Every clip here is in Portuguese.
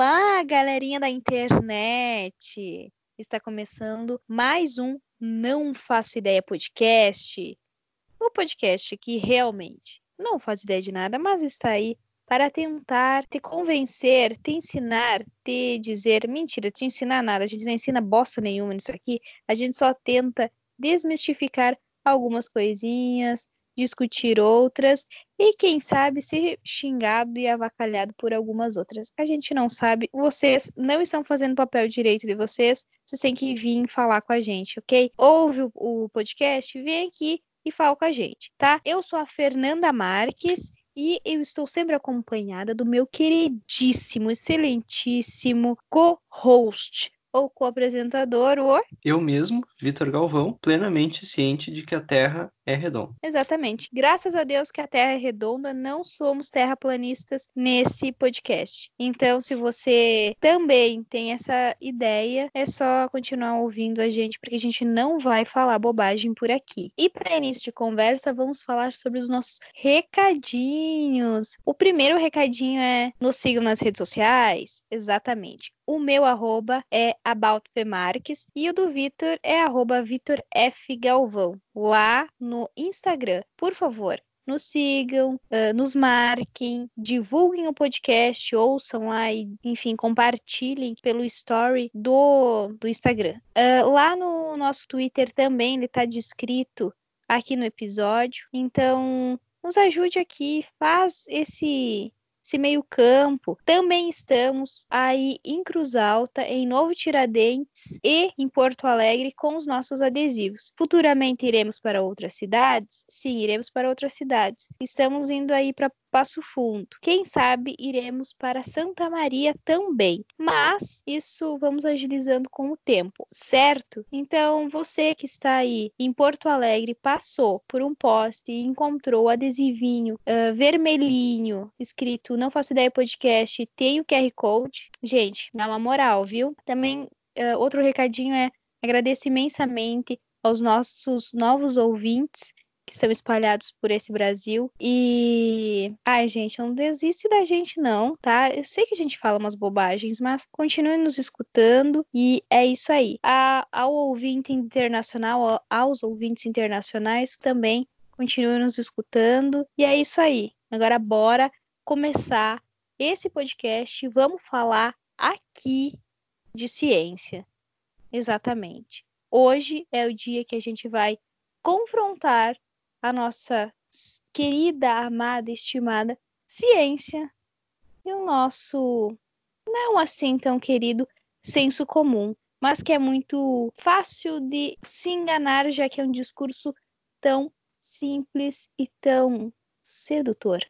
Olá, galerinha da internet! Está começando mais um Não Faço Ideia Podcast. O podcast que realmente não faz ideia de nada, mas está aí para tentar te convencer, te ensinar, te dizer mentira, te ensinar nada. A gente não ensina bosta nenhuma nisso aqui. A gente só tenta desmistificar algumas coisinhas, discutir outras e, quem sabe, ser xingado e avacalhado por algumas outras. A gente não sabe, vocês não estão fazendo o papel direito de vocês, vocês têm que vir falar com a gente, ok? Ouve o, o podcast, vem aqui e fala com a gente, tá? Eu sou a Fernanda Marques e eu estou sempre acompanhada do meu queridíssimo, excelentíssimo co-host, ou co-apresentador, o... Eu mesmo, Vitor Galvão, plenamente ciente de que a Terra é redonda. Exatamente. Graças a Deus que a Terra é redonda, não somos terraplanistas nesse podcast. Então, se você também tem essa ideia, é só continuar ouvindo a gente, porque a gente não vai falar bobagem por aqui. E para início de conversa, vamos falar sobre os nossos recadinhos. O primeiro recadinho é: nos sigam nas redes sociais. Exatamente. O meu arroba é aboutfemarques e o do Vitor é arroba Vitor F. Galvão. Lá no Instagram. Por favor, nos sigam, uh, nos marquem, divulguem o podcast, ouçam lá e, enfim, compartilhem pelo story do, do Instagram. Uh, lá no nosso Twitter também ele está descrito aqui no episódio. Então, nos ajude aqui, faz esse esse meio-campo. Também estamos aí em Cruz Alta, em Novo Tiradentes e em Porto Alegre com os nossos adesivos. Futuramente iremos para outras cidades? Sim, iremos para outras cidades. Estamos indo aí para Passo Fundo. Quem sabe iremos para Santa Maria também. Mas isso vamos agilizando com o tempo, certo? Então, você que está aí em Porto Alegre, passou por um poste e encontrou o adesivinho uh, vermelhinho escrito Não Faço Ideia Podcast, tem o QR Code. Gente, dá uma moral, viu? Também, uh, outro recadinho é agradeço imensamente aos nossos novos ouvintes que estão espalhados por esse Brasil. E. Ai, gente, não desiste da gente, não, tá? Eu sei que a gente fala umas bobagens, mas continue nos escutando e é isso aí. A, ao ouvinte internacional, aos ouvintes internacionais também, continue nos escutando. E é isso aí. Agora, bora começar esse podcast. Vamos falar aqui de ciência. Exatamente. Hoje é o dia que a gente vai confrontar a nossa querida, amada, estimada ciência e o nosso não assim tão querido senso comum, mas que é muito fácil de se enganar, já que é um discurso tão simples e tão sedutor.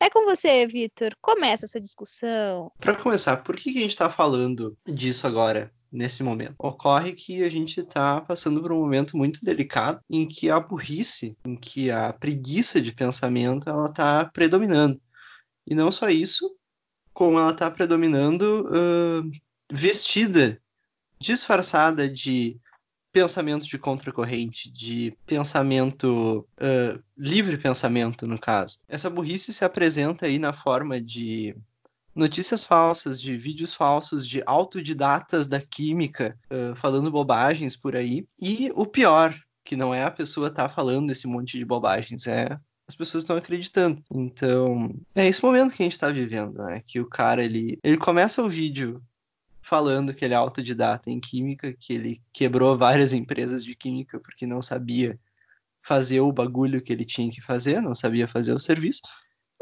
É com você, Vitor. Começa essa discussão. Para começar, por que a gente está falando disso agora? Nesse momento. Ocorre que a gente está passando por um momento muito delicado em que a burrice, em que a preguiça de pensamento, ela está predominando. E não só isso, como ela está predominando uh, vestida, disfarçada de pensamento de contracorrente, de pensamento uh, livre pensamento, no caso. Essa burrice se apresenta aí na forma de notícias falsas, de vídeos falsos, de autodidatas da química uh, falando bobagens por aí. E o pior, que não é a pessoa estar tá falando esse monte de bobagens, é as pessoas estão acreditando. Então, é esse momento que a gente está vivendo, né? Que o cara, ele, ele começa o vídeo falando que ele é autodidata em química, que ele quebrou várias empresas de química porque não sabia fazer o bagulho que ele tinha que fazer, não sabia fazer o serviço.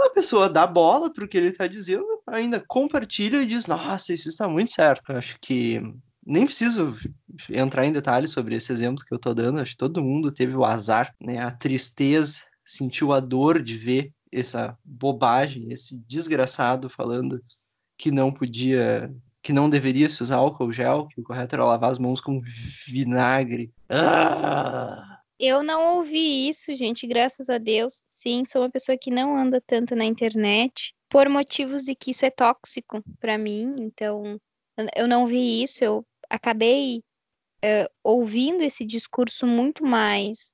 A pessoa dá bola para o que ele está dizendo, ainda compartilha e diz: Nossa, isso está muito certo. Acho que nem preciso entrar em detalhes sobre esse exemplo que eu estou dando. Acho que todo mundo teve o azar, né? a tristeza, sentiu a dor de ver essa bobagem, esse desgraçado falando que não podia, que não deveria se usar álcool gel, que o correto era lavar as mãos com vinagre. Ah! Eu não ouvi isso, gente, graças a Deus. Sim, sou uma pessoa que não anda tanto na internet por motivos de que isso é tóxico para mim. Então, eu não vi isso. Eu acabei uh, ouvindo esse discurso muito mais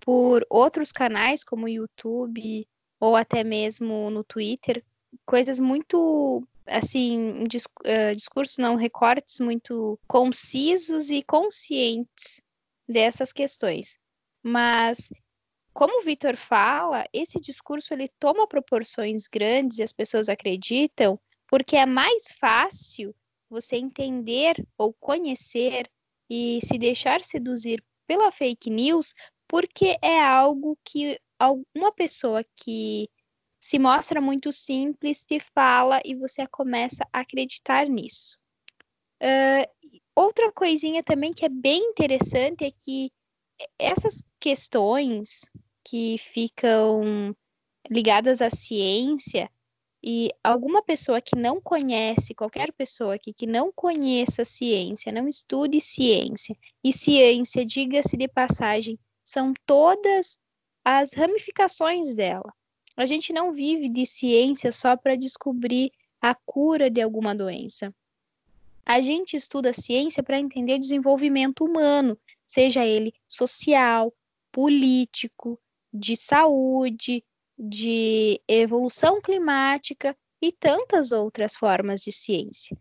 por outros canais, como o YouTube ou até mesmo no Twitter, coisas muito assim, dis, uh, discursos, não, recortes muito concisos e conscientes dessas questões. Mas, como o Vitor fala, esse discurso ele toma proporções grandes e as pessoas acreditam porque é mais fácil você entender ou conhecer e se deixar seduzir pela fake news, porque é algo que uma pessoa que se mostra muito simples, te fala e você começa a acreditar nisso. Uh, outra coisinha também que é bem interessante é que essas questões que ficam ligadas à ciência e alguma pessoa que não conhece, qualquer pessoa aqui que não conheça ciência, não estude ciência, e ciência, diga-se de passagem, são todas as ramificações dela. A gente não vive de ciência só para descobrir a cura de alguma doença. A gente estuda ciência para entender desenvolvimento humano, seja ele social, político, de saúde, de evolução climática e tantas outras formas de ciência.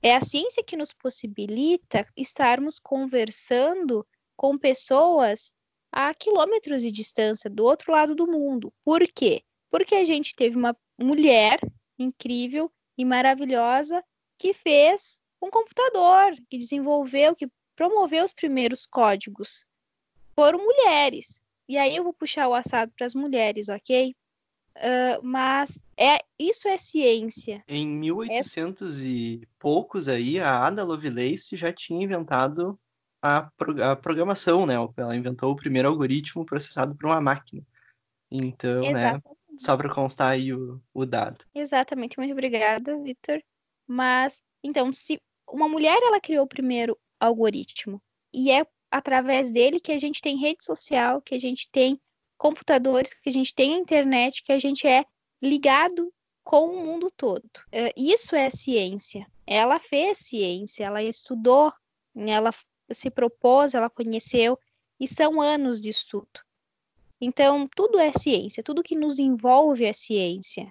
É a ciência que nos possibilita estarmos conversando com pessoas a quilômetros de distância do outro lado do mundo. Por quê? Porque a gente teve uma mulher incrível e maravilhosa que fez um computador, que desenvolveu, que promoveu os primeiros códigos. Foram mulheres. E aí eu vou puxar o assado para as mulheres, ok? Uh, mas é isso é ciência. Em 1800 é... e poucos aí, a Ada Lovelace já tinha inventado a, pro, a programação, né? Ela inventou o primeiro algoritmo processado por uma máquina. Então, né, Exatamente. né? Só para constar aí o, o dado. Exatamente, muito obrigada, Victor. Mas, então, se uma mulher ela criou o primeiro algoritmo e é através dele que a gente tem rede social, que a gente tem computadores, que a gente tem internet, que a gente é ligado com o mundo todo. Uh, isso é ciência. Ela fez ciência, ela estudou, ela se propôs, ela conheceu, e são anos de estudo. Então, tudo é ciência, tudo que nos envolve é ciência.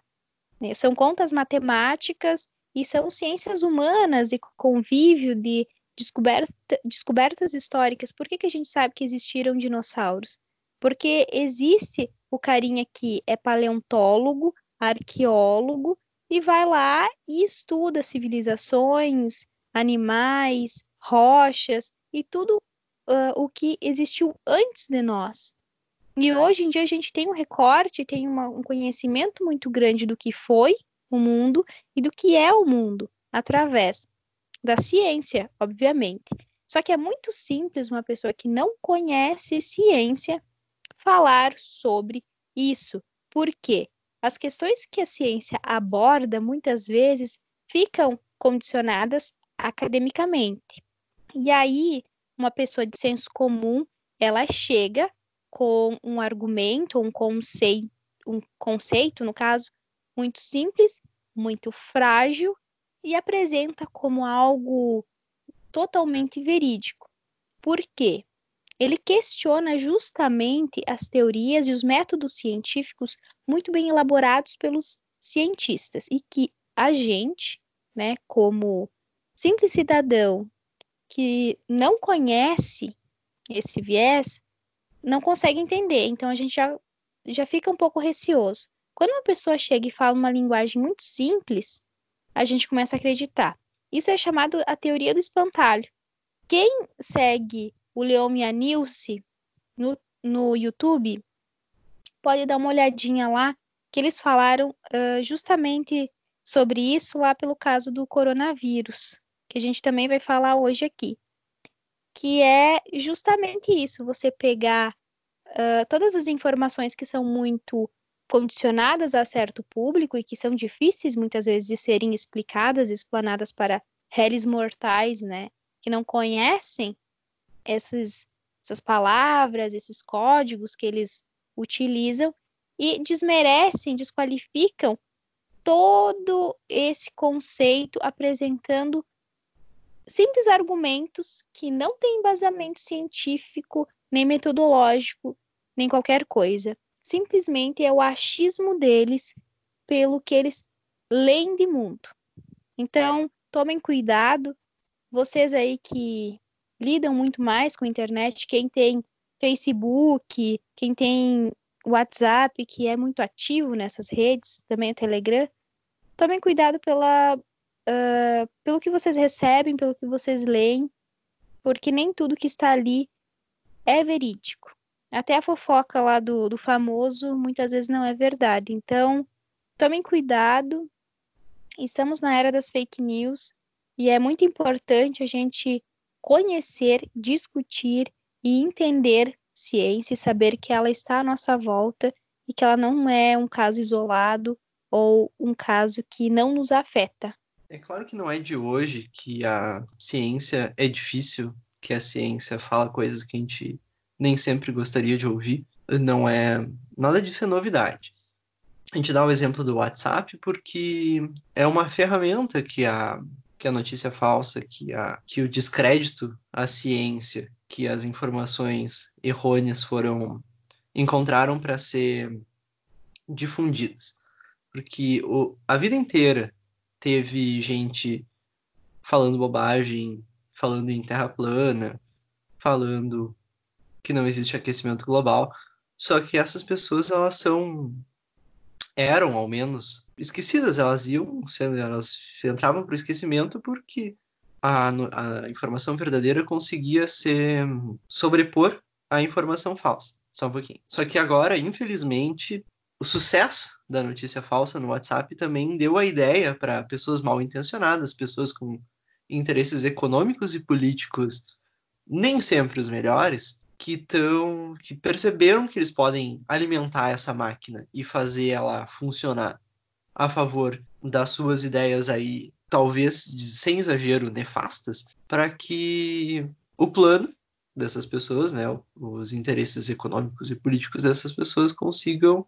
Né? São contas matemáticas e são ciências humanas e convívio de descoberta, descobertas históricas. Por que, que a gente sabe que existiram dinossauros? Porque existe o carinha que é paleontólogo, arqueólogo, e vai lá e estuda civilizações, animais, rochas e tudo uh, o que existiu antes de nós. E hoje em dia a gente tem um recorte, tem uma, um conhecimento muito grande do que foi o mundo e do que é o mundo, através da ciência, obviamente. Só que é muito simples uma pessoa que não conhece ciência falar sobre isso. Por quê? As questões que a ciência aborda muitas vezes ficam condicionadas academicamente. E aí, uma pessoa de senso comum, ela chega com um argumento, um conceito, um conceito, no caso, muito simples, muito frágil e apresenta como algo totalmente verídico. Por quê? Ele questiona justamente as teorias e os métodos científicos muito bem elaborados pelos cientistas e que a gente, né, como simples cidadão que não conhece esse viés, não consegue entender. Então a gente já, já fica um pouco receoso. Quando uma pessoa chega e fala uma linguagem muito simples, a gente começa a acreditar. Isso é chamado a teoria do espantalho. Quem segue o Leon e Nilce no, no YouTube pode dar uma olhadinha lá, que eles falaram uh, justamente sobre isso lá pelo caso do coronavírus, que a gente também vai falar hoje aqui que é justamente isso, você pegar uh, todas as informações que são muito condicionadas a certo público e que são difíceis muitas vezes de serem explicadas, explanadas para réis mortais, né, que não conhecem esses, essas palavras, esses códigos que eles utilizam e desmerecem, desqualificam todo esse conceito apresentando simples argumentos que não têm embasamento científico, nem metodológico, nem qualquer coisa. Simplesmente é o achismo deles pelo que eles leem de mundo. Então, tomem cuidado. Vocês aí que lidam muito mais com a internet, quem tem Facebook, quem tem WhatsApp, que é muito ativo nessas redes, também o Telegram, tomem cuidado pela, uh, pelo que vocês recebem, pelo que vocês leem, porque nem tudo que está ali é verídico. Até a fofoca lá do, do famoso muitas vezes não é verdade. Então, tomem cuidado. Estamos na era das fake news e é muito importante a gente conhecer, discutir e entender ciência e saber que ela está à nossa volta e que ela não é um caso isolado ou um caso que não nos afeta. É claro que não é de hoje que a ciência é difícil, que a ciência fala coisas que a gente nem sempre gostaria de ouvir. Não é nada disso é novidade. A gente dá o exemplo do WhatsApp porque é uma ferramenta que a que a notícia falsa, que a que o descrédito à ciência que as informações errôneas foram encontraram para ser difundidas. Porque o, a vida inteira teve gente falando bobagem, falando em terra plana, falando que não existe aquecimento global. Só que essas pessoas elas são eram ao menos esquecidas, elas iam, elas entravam para o esquecimento porque a, a informação verdadeira conseguia se sobrepor à informação falsa. Só um pouquinho. Só que agora, infelizmente, o sucesso da notícia falsa no WhatsApp também deu a ideia para pessoas mal intencionadas, pessoas com interesses econômicos e políticos nem sempre os melhores, que tão, que perceberam que eles podem alimentar essa máquina e fazer ela funcionar a favor das suas ideias aí talvez sem exagero, nefastas, para que o plano dessas pessoas, né, os interesses econômicos e políticos dessas pessoas consigam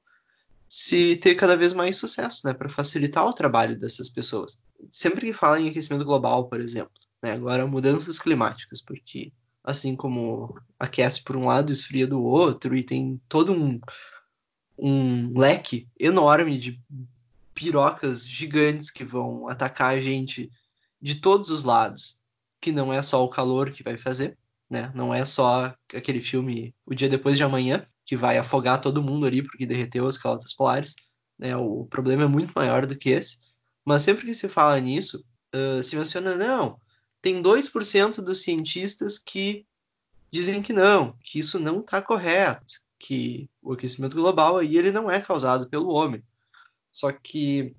se ter cada vez mais sucesso, né, para facilitar o trabalho dessas pessoas. Sempre que fala em aquecimento global, por exemplo, né, agora mudanças climáticas, porque assim como aquece por um lado, esfria do outro, e tem todo um, um leque enorme de pirocas gigantes que vão atacar a gente de todos os lados, que não é só o calor que vai fazer, né? Não é só aquele filme O Dia Depois de Amanhã, que vai afogar todo mundo ali porque derreteu as calotas polares, né? O problema é muito maior do que esse. Mas sempre que se fala nisso, uh, se menciona, não, tem 2% dos cientistas que dizem que não, que isso não está correto, que o aquecimento global aí ele não é causado pelo homem. Só que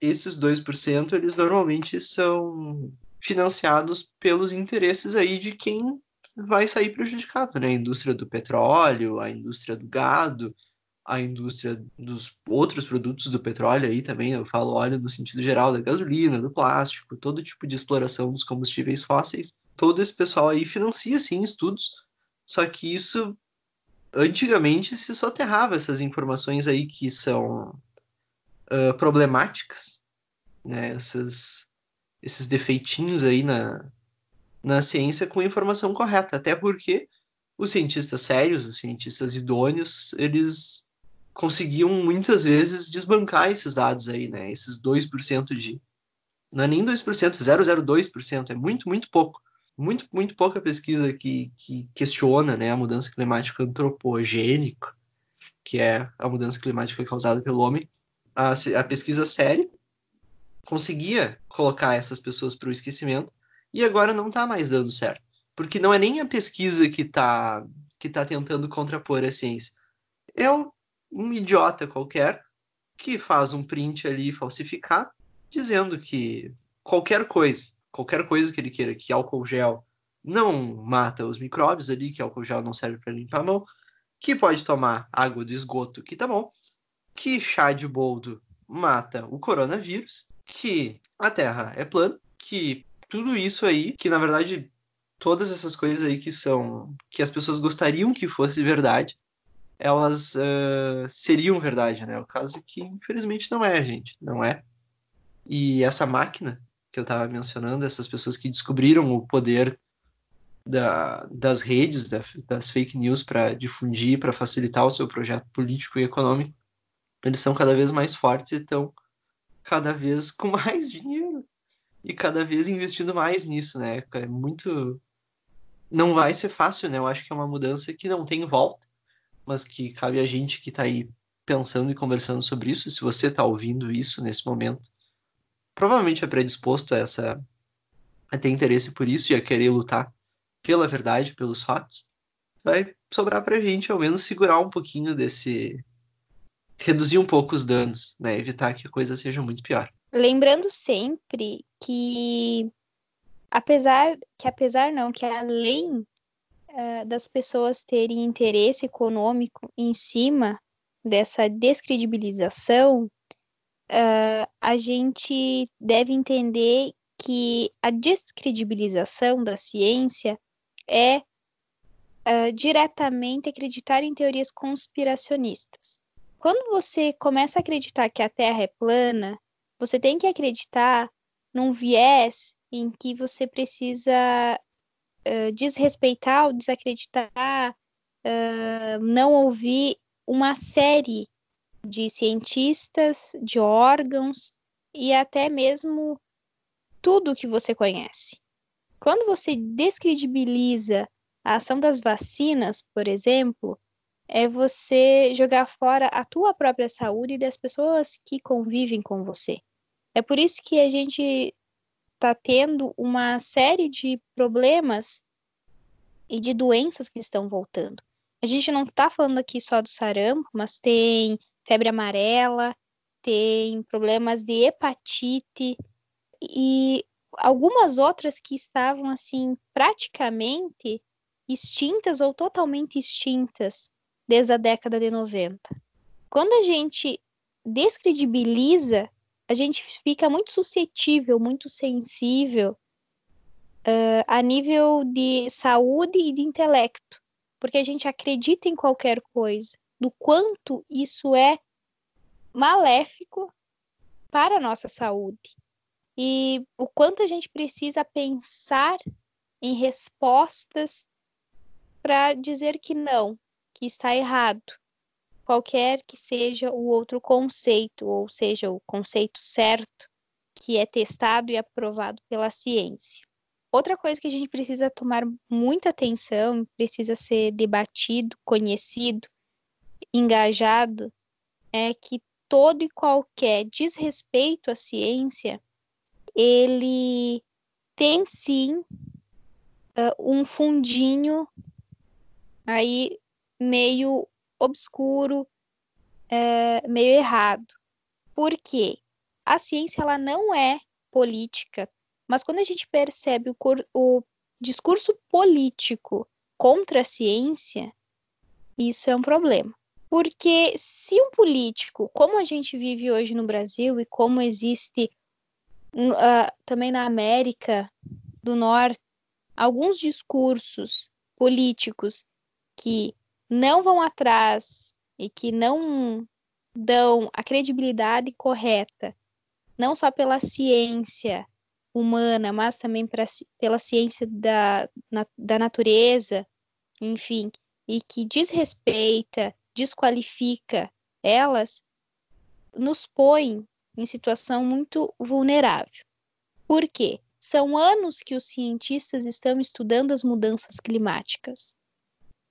esses 2% eles normalmente são financiados pelos interesses aí de quem vai sair prejudicado, né? A indústria do petróleo, a indústria do gado, a indústria dos outros produtos do petróleo aí também, eu falo óleo no sentido geral da gasolina, do plástico, todo tipo de exploração dos combustíveis fósseis. Todo esse pessoal aí financia sim estudos, só que isso antigamente se soterrava essas informações aí que são uh, problemáticas, né, essas, esses defeitinhos aí na, na ciência com informação correta, até porque os cientistas sérios, os cientistas idôneos, eles conseguiam muitas vezes desbancar esses dados aí, né, esses 2% de... Não é nem 2%, 0,02%, é muito, muito pouco. Muito, muito pouca pesquisa que, que questiona né, a mudança climática antropogênica, que é a mudança climática causada pelo homem, a, a pesquisa séria, conseguia colocar essas pessoas para o esquecimento, e agora não está mais dando certo. Porque não é nem a pesquisa que está que tá tentando contrapor a ciência. É um idiota qualquer que faz um print ali falsificado, dizendo que qualquer coisa, qualquer coisa que ele queira, que álcool gel não mata os micróbios ali, que álcool gel não serve para limpar a mão, que pode tomar água do esgoto, que tá bom, que chá de boldo mata o coronavírus, que a Terra é plana, que tudo isso aí, que na verdade todas essas coisas aí que são que as pessoas gostariam que fosse verdade, elas uh, seriam verdade, né? O caso que infelizmente não é, gente, não é. E essa máquina que eu estava mencionando, essas pessoas que descobriram o poder da, das redes, da, das fake news para difundir, para facilitar o seu projeto político e econômico, eles são cada vez mais fortes e estão cada vez com mais dinheiro. e cada vez investindo mais nisso, né? É muito. Não vai ser fácil, né? Eu acho que é uma mudança que não tem volta, mas que cabe a gente que está aí pensando e conversando sobre isso. Se você está ouvindo isso nesse momento, provavelmente é predisposto a essa a ter interesse por isso e a querer lutar pela verdade, pelos fatos. Vai sobrar pra gente ao menos segurar um pouquinho desse reduzir um pouco os danos, né? Evitar que a coisa seja muito pior. Lembrando sempre que apesar que apesar não que além uh, das pessoas terem interesse econômico em cima dessa descredibilização, uh, a gente deve entender que a descredibilização da ciência é uh, diretamente acreditar em teorias conspiracionistas. Quando você começa a acreditar que a Terra é plana, você tem que acreditar num viés em que você precisa uh, desrespeitar ou desacreditar, uh, não ouvir uma série de cientistas, de órgãos e até mesmo tudo que você conhece. Quando você descredibiliza a ação das vacinas, por exemplo, é você jogar fora a tua própria saúde e das pessoas que convivem com você. É por isso que a gente está tendo uma série de problemas e de doenças que estão voltando. A gente não está falando aqui só do sarampo, mas tem febre amarela, tem problemas de hepatite e algumas outras que estavam assim praticamente extintas ou totalmente extintas desde a década de 90. Quando a gente descredibiliza, a gente fica muito suscetível, muito sensível uh, a nível de saúde e de intelecto, porque a gente acredita em qualquer coisa, do quanto isso é maléfico para a nossa saúde. E o quanto a gente precisa pensar em respostas para dizer que não, que está errado, qualquer que seja o outro conceito, ou seja, o conceito certo que é testado e aprovado pela ciência. Outra coisa que a gente precisa tomar muita atenção, precisa ser debatido, conhecido, engajado, é que todo e qualquer desrespeito à ciência ele tem sim um fundinho aí meio obscuro, uh, meio errado. Por quê? A ciência ela não é política, mas quando a gente percebe o, o discurso político contra a ciência, isso é um problema. Porque se um político, como a gente vive hoje no Brasil e como existe uh, também na América do Norte, alguns discursos políticos que não vão atrás e que não dão a credibilidade correta, não só pela ciência humana, mas também pra, pela ciência da, na, da natureza, enfim, e que desrespeita, desqualifica elas, nos põe em situação muito vulnerável. Por quê? São anos que os cientistas estão estudando as mudanças climáticas.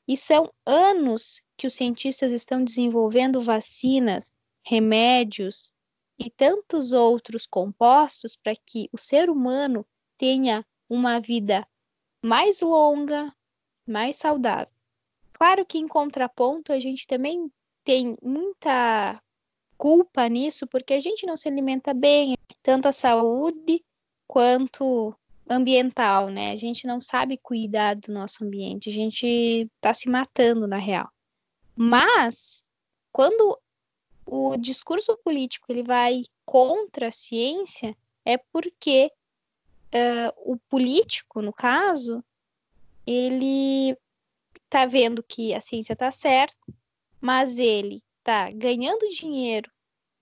E são anos que os cientistas estão desenvolvendo vacinas, remédios e tantos outros compostos para que o ser humano tenha uma vida mais longa, mais saudável. Claro que, em contraponto, a gente também tem muita culpa nisso porque a gente não se alimenta bem, tanto a saúde quanto ambiental, né? A gente não sabe cuidar do nosso ambiente, a gente está se matando na real. Mas quando o discurso político ele vai contra a ciência, é porque uh, o político, no caso, ele está vendo que a ciência está certa, mas ele está ganhando dinheiro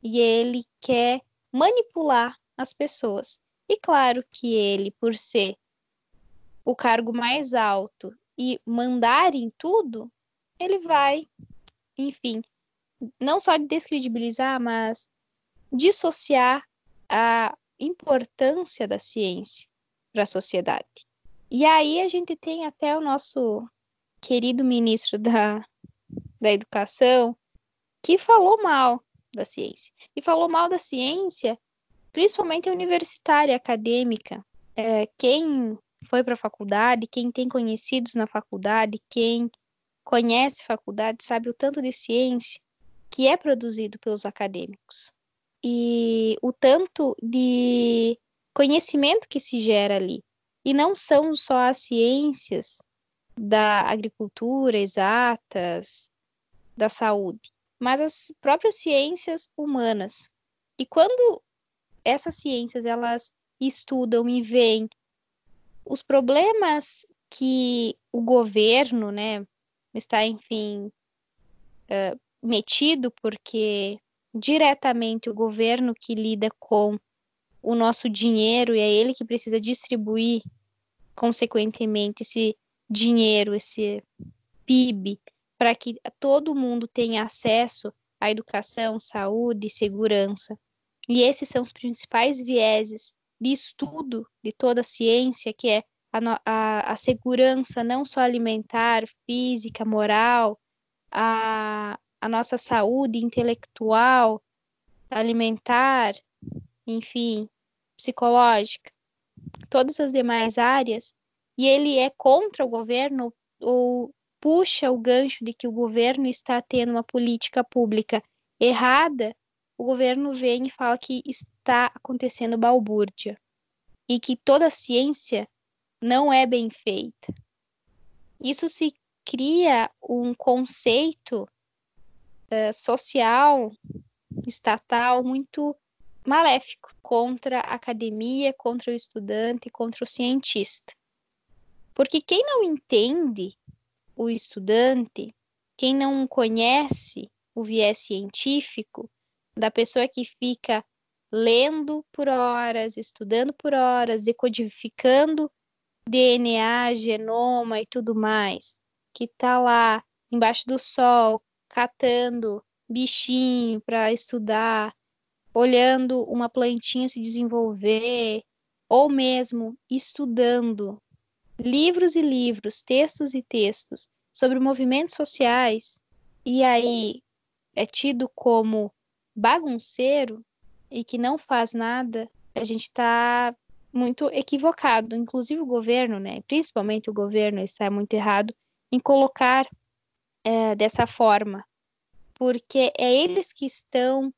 e ele quer manipular as pessoas. E claro que ele, por ser o cargo mais alto e mandar em tudo, ele vai, enfim, não só descredibilizar, mas dissociar a importância da ciência para a sociedade. E aí a gente tem até o nosso querido ministro da, da Educação que falou mal da ciência. E falou mal da ciência, principalmente universitária, acadêmica. É, quem foi para a faculdade, quem tem conhecidos na faculdade, quem conhece faculdade, sabe o tanto de ciência que é produzido pelos acadêmicos. E o tanto de conhecimento que se gera ali. E não são só as ciências da agricultura, exatas, da saúde, mas as próprias ciências humanas. E quando essas ciências elas estudam e veem os problemas que o governo, né, está, enfim, uh, metido, porque diretamente o governo que lida com o nosso dinheiro e é ele que precisa distribuir, consequentemente, esse dinheiro, esse PIB, para que todo mundo tenha acesso à educação, saúde e segurança. E esses são os principais vieses de estudo de toda a ciência, que é a, a, a segurança não só alimentar, física, moral, a, a nossa saúde intelectual, alimentar, enfim, psicológica, todas as demais áreas, e ele é contra o governo ou puxa o gancho de que o governo está tendo uma política pública errada, o governo vem e fala que está acontecendo balbúrdia e que toda a ciência não é bem feita. Isso se cria um conceito uh, social, estatal, muito maléfico contra a academia, contra o estudante, contra o cientista. Porque quem não entende o estudante, quem não conhece o viés científico, da pessoa que fica lendo por horas, estudando por horas, decodificando DNA, genoma e tudo mais, que está lá embaixo do sol, catando bichinho para estudar, olhando uma plantinha se desenvolver, ou mesmo estudando livros e livros, textos e textos sobre movimentos sociais, e aí é tido como bagunceiro e que não faz nada, a gente está muito equivocado, inclusive o governo, né, principalmente o governo está muito errado em colocar é, dessa forma, porque é eles que estão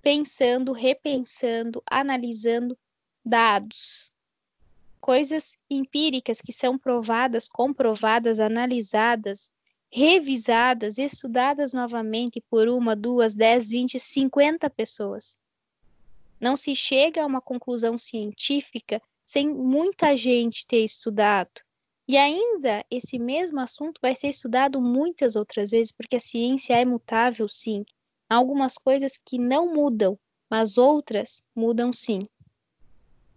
pensando, repensando, analisando dados, coisas empíricas que são provadas, comprovadas, analisadas, revisadas, estudadas novamente por uma, duas, dez, vinte, cinquenta pessoas. Não se chega a uma conclusão científica sem muita gente ter estudado. E ainda esse mesmo assunto vai ser estudado muitas outras vezes, porque a ciência é mutável, sim. Há algumas coisas que não mudam, mas outras mudam sim.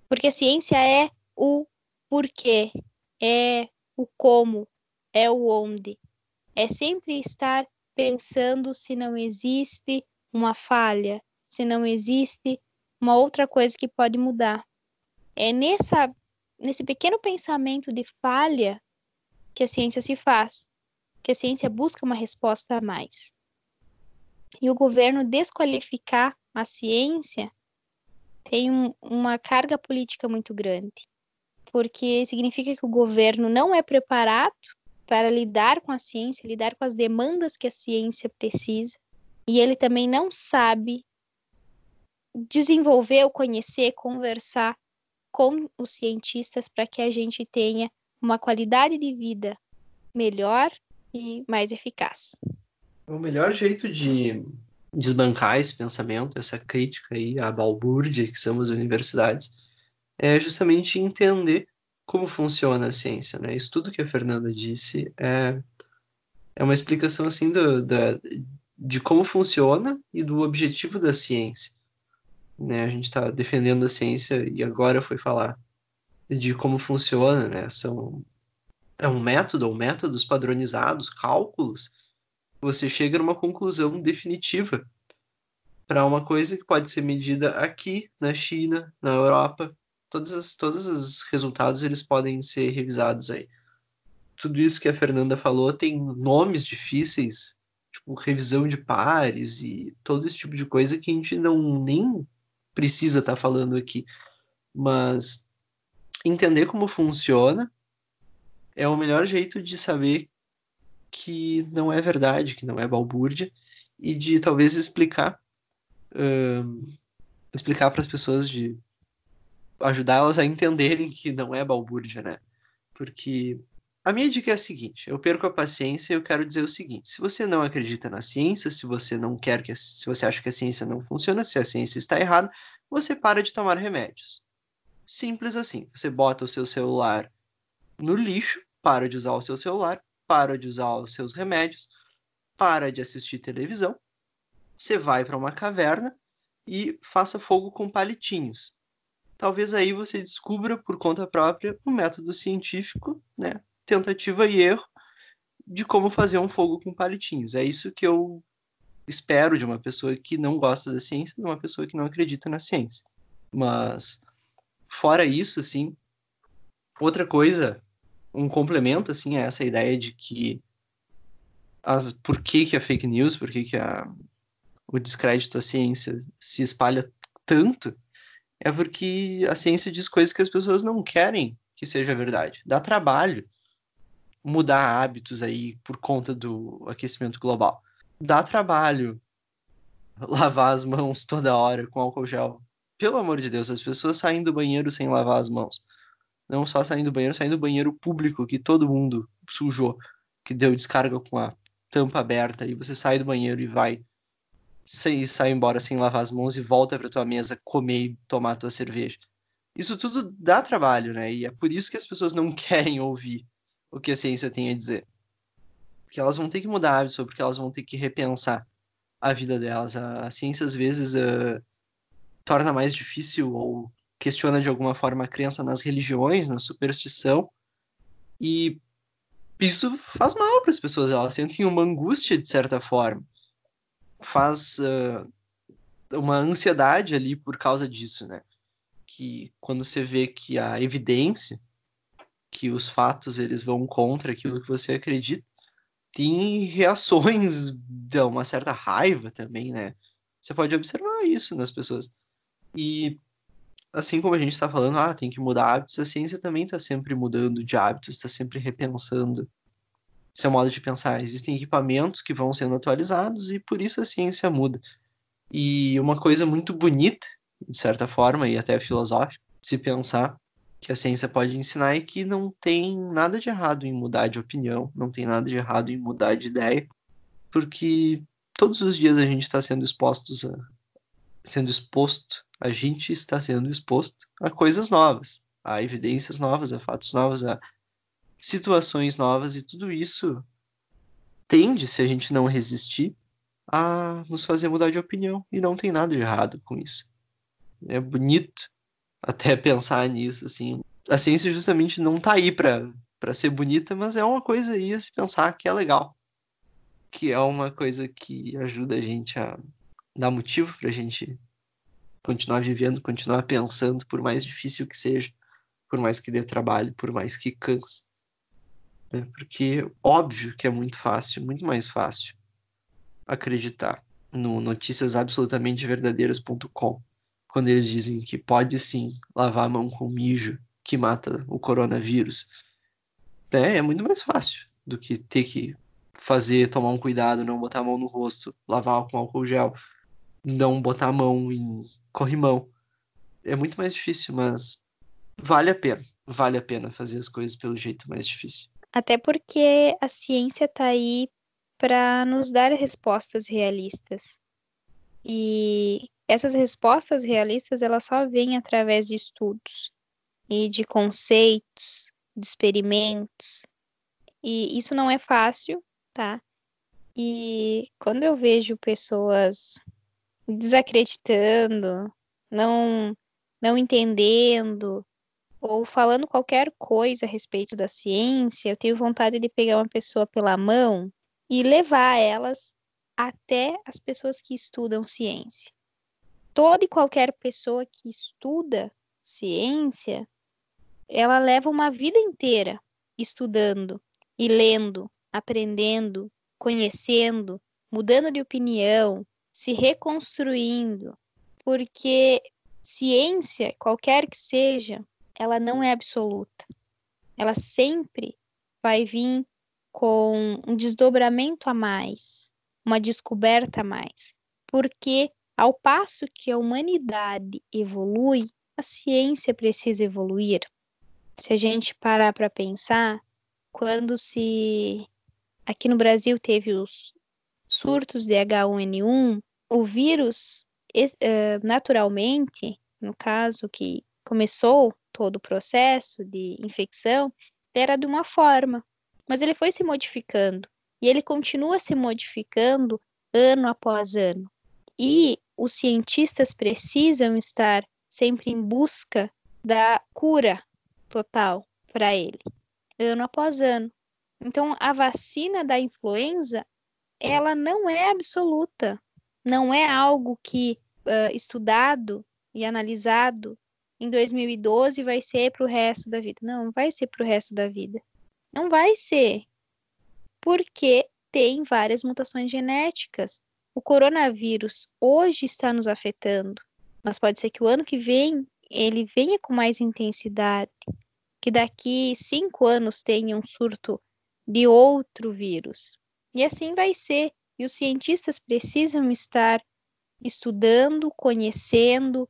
Porque a ciência é o porquê, é o como, é o onde. É sempre estar pensando se não existe uma falha, se não existe uma outra coisa que pode mudar. É nessa, nesse pequeno pensamento de falha que a ciência se faz, que a ciência busca uma resposta a mais. E o governo desqualificar a ciência tem um, uma carga política muito grande, porque significa que o governo não é preparado para lidar com a ciência, lidar com as demandas que a ciência precisa, e ele também não sabe desenvolver, conhecer, conversar com os cientistas para que a gente tenha uma qualidade de vida melhor e mais eficaz. O melhor jeito de desbancar esse pensamento, essa crítica aí à balbúrdia que são as universidades, é justamente entender como funciona a ciência, né? Isso tudo que a Fernanda disse é, é uma explicação assim do, da, de como funciona e do objetivo da ciência né? A gente está defendendo a ciência e agora foi falar de como funciona, né? São é um método, ou métodos padronizados, cálculos. Você chega numa conclusão definitiva. para uma coisa que pode ser medida aqui na China, na Europa. Todos, os resultados eles podem ser revisados aí. Tudo isso que a Fernanda falou tem nomes difíceis, tipo revisão de pares e todo esse tipo de coisa que a gente não nem precisa estar tá falando aqui. Mas entender como funciona é o melhor jeito de saber que não é verdade, que não é balbúrdia, e de talvez explicar uh, explicar para as pessoas de ajudar elas a entenderem que não é balbúrdia, né? Porque a minha dica é a seguinte: eu perco a paciência e eu quero dizer o seguinte: se você não acredita na ciência, se você não quer que, se você acha que a ciência não funciona, se a ciência está errada, você para de tomar remédios. Simples assim. Você bota o seu celular no lixo, para de usar o seu celular, para de usar os seus remédios, para de assistir televisão, você vai para uma caverna e faça fogo com palitinhos. Talvez aí você descubra por conta própria um método científico, né? Tentativa e erro de como fazer um fogo com palitinhos. É isso que eu espero de uma pessoa que não gosta da ciência, de uma pessoa que não acredita na ciência. Mas fora isso, assim, outra coisa um complemento assim a essa ideia de que as, por que, que a fake news, por que, que a, o descrédito à ciência se espalha tanto, é porque a ciência diz coisas que as pessoas não querem que seja verdade. Dá trabalho mudar hábitos aí por conta do aquecimento global. Dá trabalho lavar as mãos toda hora com álcool gel. Pelo amor de Deus, as pessoas saem do banheiro sem lavar as mãos. Não só saindo do banheiro, saindo do banheiro público, que todo mundo sujou, que deu descarga com a tampa aberta, e você sai do banheiro e vai e sai embora sem lavar as mãos e volta para tua mesa comer e tomar tua cerveja. Isso tudo dá trabalho, né? E é por isso que as pessoas não querem ouvir o que a ciência tem a dizer. Porque elas vão ter que mudar hábitos, porque elas vão ter que repensar a vida delas. A, ciência, às vezes, uh, torna mais difícil ou questiona de alguma forma a crença nas religiões, na superstição, e isso faz mal para as pessoas, elas sentem uma angústia de certa forma, faz uh, uma ansiedade ali por causa disso, né? Que quando você vê que a evidência, que os fatos eles vão contra aquilo que você acredita, tem reações de uma certa raiva também, né? Você pode observar isso nas pessoas. E assim como a gente está falando, ah, tem que mudar hábitos, a ciência também está sempre mudando de hábitos, está sempre repensando seu modo de pensar. Existem equipamentos que vão sendo atualizados e por isso a ciência muda. E uma coisa muito bonita, de certa forma, e até filosófica, se pensar que a ciência pode ensinar é que não tem nada de errado em mudar de opinião, não tem nada de errado em mudar de ideia, porque todos os dias a gente está sendo expostos a, sendo exposto a gente está sendo exposto a coisas novas, a evidências novas, a fatos novos, a situações novas, e tudo isso tende, se a gente não resistir, a nos fazer mudar de opinião. E não tem nada de errado com isso. É bonito até pensar nisso, assim. A ciência justamente não está aí para ser bonita, mas é uma coisa aí a se pensar que é legal. Que é uma coisa que ajuda a gente a dar motivo para a gente continuar vivendo, continuar pensando, por mais difícil que seja, por mais que dê trabalho, por mais que canse. Né? Porque óbvio que é muito fácil, muito mais fácil acreditar no noticiasobsolutamente quando eles dizem que pode sim lavar a mão com mijo que mata o coronavírus. É, é muito mais fácil do que ter que fazer, tomar um cuidado, não botar a mão no rosto, lavar com álcool gel, não botar a mão em corrimão. É muito mais difícil, mas vale a pena. Vale a pena fazer as coisas pelo jeito mais difícil. Até porque a ciência está aí para nos dar respostas realistas. E essas respostas realistas elas só vêm através de estudos e de conceitos, de experimentos. E isso não é fácil, tá? E quando eu vejo pessoas desacreditando, não, não entendendo, ou falando qualquer coisa a respeito da ciência, eu tenho vontade de pegar uma pessoa pela mão e levar elas até as pessoas que estudam ciência. toda e qualquer pessoa que estuda ciência, ela leva uma vida inteira estudando e lendo, aprendendo, conhecendo, mudando de opinião, se reconstruindo, porque ciência, qualquer que seja, ela não é absoluta. Ela sempre vai vir com um desdobramento a mais, uma descoberta a mais, porque ao passo que a humanidade evolui, a ciência precisa evoluir. Se a gente parar para pensar, quando se aqui no Brasil teve os surtos de H1N1, o vírus eh, naturalmente, no caso que começou todo o processo de infecção, era de uma forma, mas ele foi se modificando e ele continua se modificando ano após ano. E os cientistas precisam estar sempre em busca da cura total para ele, ano após ano. Então, a vacina da influenza, ela não é absoluta, não é algo que uh, estudado e analisado em 2012 vai ser para o resto da vida. Não, não vai ser para o resto da vida. Não vai ser. Porque tem várias mutações genéticas. O coronavírus hoje está nos afetando, mas pode ser que o ano que vem ele venha com mais intensidade, que daqui cinco anos tenha um surto de outro vírus. E assim vai ser. E os cientistas precisam estar estudando, conhecendo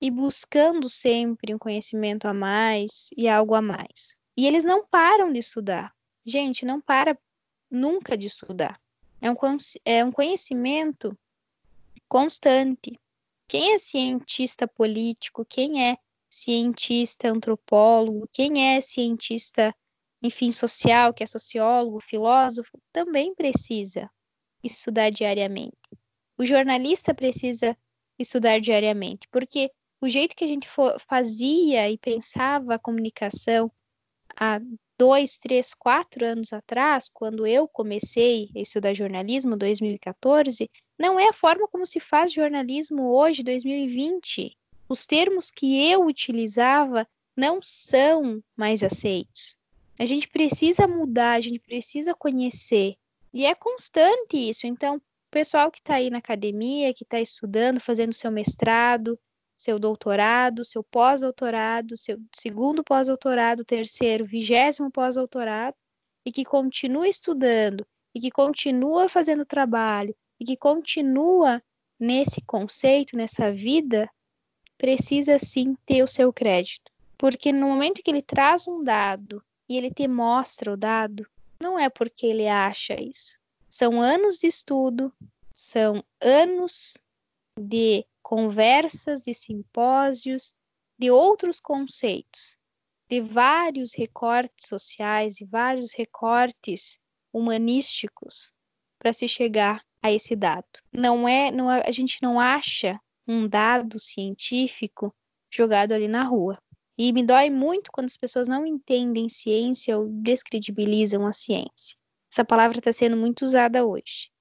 e buscando sempre um conhecimento a mais e algo a mais. E eles não param de estudar. Gente, não para nunca de estudar. É um, é um conhecimento constante. Quem é cientista político, quem é cientista antropólogo, quem é cientista, enfim, social, que é sociólogo, filósofo, também precisa estudar diariamente. O jornalista precisa estudar diariamente, porque o jeito que a gente fazia e pensava a comunicação há dois, três, quatro anos atrás, quando eu comecei a estudar jornalismo, 2014, não é a forma como se faz jornalismo hoje, 2020. Os termos que eu utilizava não são mais aceitos. A gente precisa mudar, a gente precisa conhecer. E é constante isso. Então, o pessoal que está aí na academia, que está estudando, fazendo seu mestrado, seu doutorado, seu pós-doutorado, seu segundo pós-doutorado, terceiro, vigésimo pós-doutorado, e que continua estudando, e que continua fazendo trabalho, e que continua nesse conceito, nessa vida, precisa sim ter o seu crédito. Porque no momento que ele traz um dado e ele te mostra o dado, não é porque ele acha isso. São anos de estudo, são anos de conversas, de simpósios, de outros conceitos, de vários recortes sociais e vários recortes humanísticos para se chegar a esse dado. Não é, não, a gente não acha um dado científico jogado ali na rua. E me dói muito quando as pessoas não entendem ciência ou descredibilizam a ciência. Essa palavra está sendo muito usada hoje.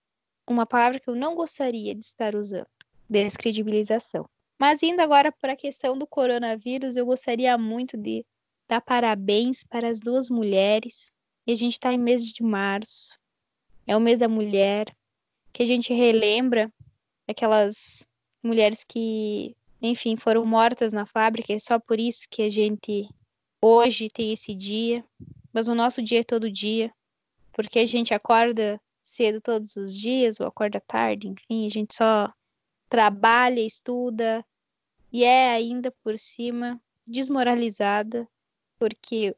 Uma palavra que eu não gostaria de estar usando descredibilização. Mas indo agora para a questão do coronavírus, eu gostaria muito de dar parabéns para as duas mulheres. E a gente está em mês de março, é o mês da mulher, que a gente relembra aquelas mulheres que, enfim, foram mortas na fábrica, é só por isso que a gente hoje tem esse dia, mas o nosso dia é todo dia, porque a gente acorda cedo todos os dias, ou acorda tarde, enfim, a gente só trabalha, estuda e é ainda por cima desmoralizada porque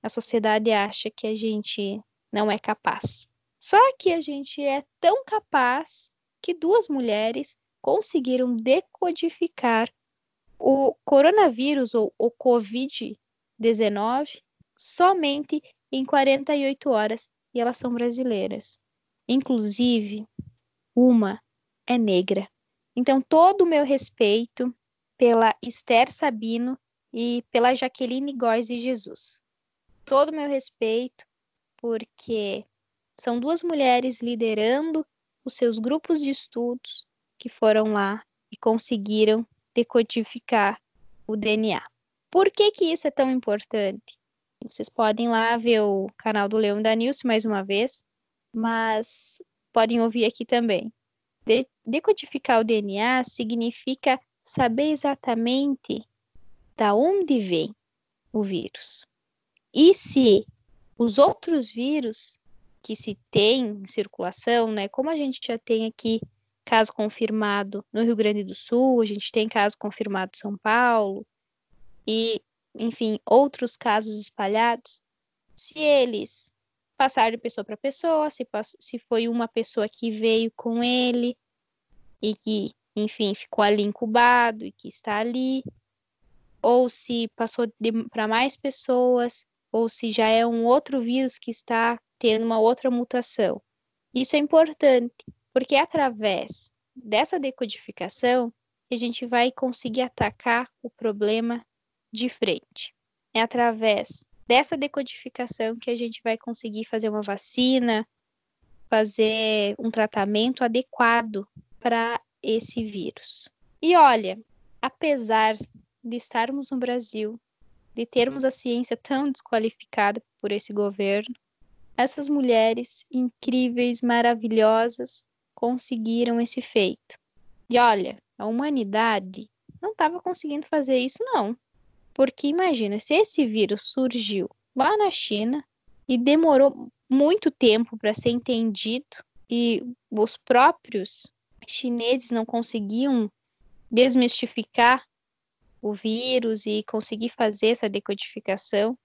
a sociedade acha que a gente não é capaz. Só que a gente é tão capaz que duas mulheres conseguiram decodificar o coronavírus ou o Covid-19 somente em 48 horas e elas são brasileiras. Inclusive, uma é negra. Então, todo o meu respeito pela Esther Sabino e pela Jaqueline Góes de Jesus. Todo o meu respeito, porque são duas mulheres liderando os seus grupos de estudos que foram lá e conseguiram decodificar o DNA. Por que, que isso é tão importante? Vocês podem lá ver o canal do Leão da Nilce mais uma vez, mas podem ouvir aqui também. De decodificar o DNA significa saber exatamente da onde vem o vírus. E se os outros vírus que se tem em circulação, né, como a gente já tem aqui caso confirmado no Rio Grande do Sul, a gente tem caso confirmado em São Paulo, e, enfim, outros casos espalhados, se eles passaram de pessoa para pessoa, se, se foi uma pessoa que veio com ele e que, enfim, ficou ali incubado e que está ali, ou se passou para mais pessoas, ou se já é um outro vírus que está tendo uma outra mutação. Isso é importante, porque é através dessa decodificação que a gente vai conseguir atacar o problema de frente. É através dessa decodificação que a gente vai conseguir fazer uma vacina, fazer um tratamento adequado para esse vírus. E olha, apesar de estarmos no Brasil, de termos a ciência tão desqualificada por esse governo, essas mulheres incríveis, maravilhosas, conseguiram esse feito. E olha, a humanidade não estava conseguindo fazer isso, não. Porque imagina, se esse vírus surgiu lá na China e demorou muito tempo para ser entendido e os próprios chineses não conseguiam desmistificar o vírus e conseguir fazer essa decodificação,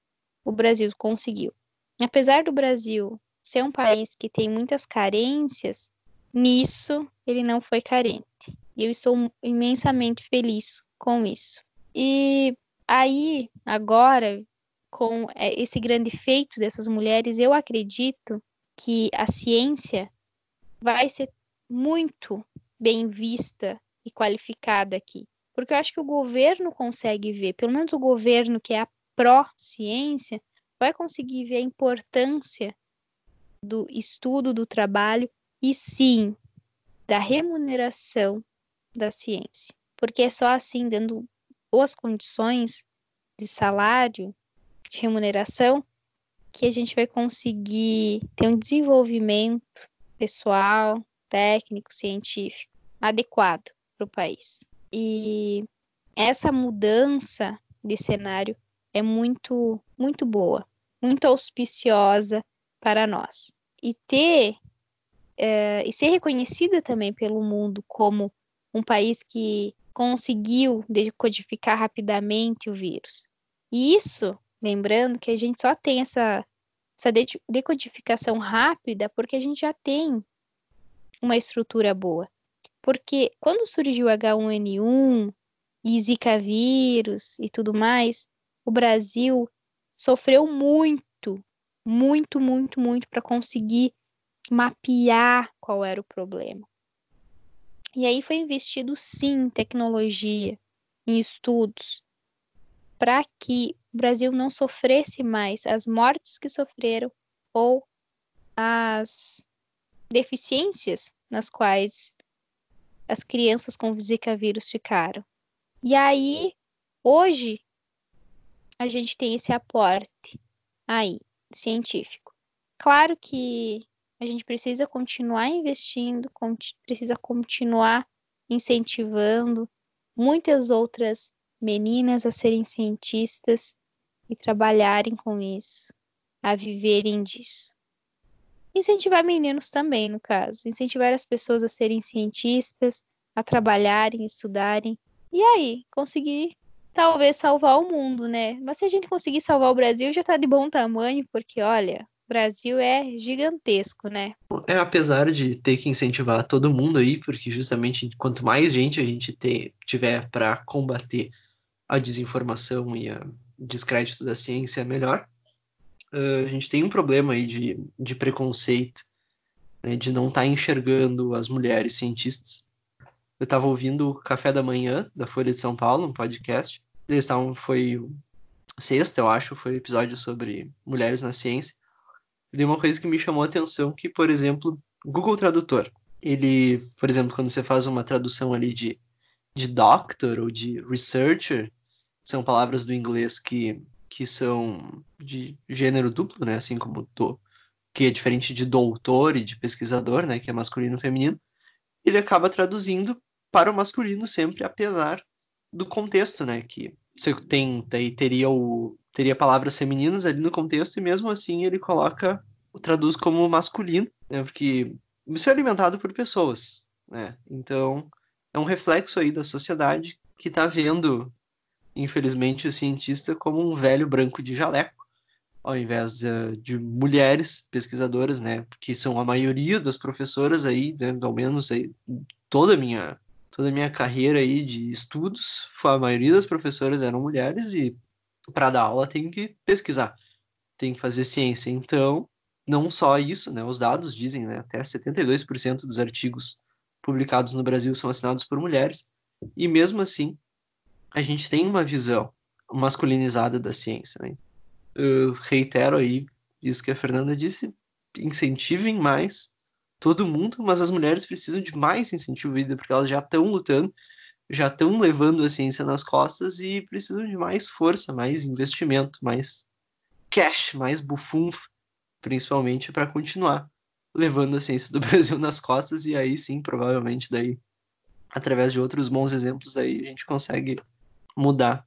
o Brasil conseguiu. Apesar do Brasil ser um país que tem muitas carências, nisso ele não foi carente. E eu estou imensamente feliz com isso. E aí, agora, com é, esse grande feito dessas mulheres, eu acredito que a ciência vai ser muito bem vista e qualificada aqui. Porque eu acho que o governo consegue ver, pelo menos o governo que é a pró-ciência, vai conseguir ver a importância do estudo, do trabalho e sim da remuneração da ciência. Porque é só assim, dando boas condições de salário, de remuneração, que a gente vai conseguir ter um desenvolvimento pessoal, técnico, científico adequado para o país. E essa mudança de cenário é muito, muito boa, muito auspiciosa para nós. E ter é, e ser reconhecida também pelo mundo como um país que conseguiu decodificar rapidamente o vírus. E isso, lembrando que a gente só tem essa, essa decodificação rápida porque a gente já tem uma estrutura boa. Porque quando surgiu H1N1 e Zika vírus e tudo mais, o Brasil sofreu muito, muito, muito, muito para conseguir mapear qual era o problema. E aí foi investido sim em tecnologia, em estudos, para que o Brasil não sofresse mais as mortes que sofreram ou as deficiências nas quais as crianças com Zika vírus ficaram. E aí, hoje, a gente tem esse aporte aí, científico. Claro que a gente precisa continuar investindo, precisa continuar incentivando muitas outras meninas a serem cientistas e trabalharem com isso, a viverem disso. Incentivar meninos também, no caso. Incentivar as pessoas a serem cientistas, a trabalharem, estudarem. E aí, conseguir talvez salvar o mundo, né? Mas se a gente conseguir salvar o Brasil, já tá de bom tamanho, porque olha, Brasil é gigantesco, né? É, apesar de ter que incentivar todo mundo aí, porque justamente quanto mais gente a gente ter, tiver para combater a desinformação e o descrédito da ciência, melhor uh, a gente tem um problema aí de, de preconceito, né, de não estar tá enxergando as mulheres cientistas. Eu estava ouvindo o Café da Manhã, da Folha de São Paulo, um podcast. Eles estavam, foi sexta, eu acho, foi um episódio sobre mulheres na ciência. E uma coisa que me chamou a atenção, que, por exemplo, Google Tradutor, ele, por exemplo, quando você faz uma tradução ali de de doctor ou de researcher, são palavras do inglês que, que são de gênero duplo, né? Assim como do, que é diferente de doutor e de pesquisador, né? Que é masculino e feminino. Ele acaba traduzindo para o masculino sempre, apesar do contexto, né? Que você tem, daí teria o teria palavras femininas ali no contexto e mesmo assim ele coloca traduz como masculino, né? Porque isso é alimentado por pessoas, né? Então é um reflexo aí da sociedade que está vendo, infelizmente, o cientista como um velho branco de jaleco, ao invés de, de mulheres pesquisadoras, né? Que são a maioria das professoras aí, né? ao menos aí, toda a minha toda a minha carreira aí de estudos, a maioria das professoras eram mulheres e para dar aula tem que pesquisar, tem que fazer ciência. Então, não só isso, né? Os dados dizem, né? Até 72% dos artigos publicados no Brasil são assinados por mulheres. E mesmo assim, a gente tem uma visão masculinizada da ciência. Né? Eu reitero aí isso que a Fernanda disse: incentivem mais todo mundo, mas as mulheres precisam de mais incentivo porque elas já estão lutando, já estão levando a ciência nas costas e precisam de mais força, mais investimento, mais cash, mais bufunf, principalmente para continuar levando a ciência do Brasil nas costas e aí sim, provavelmente daí através de outros bons exemplos daí a gente consegue mudar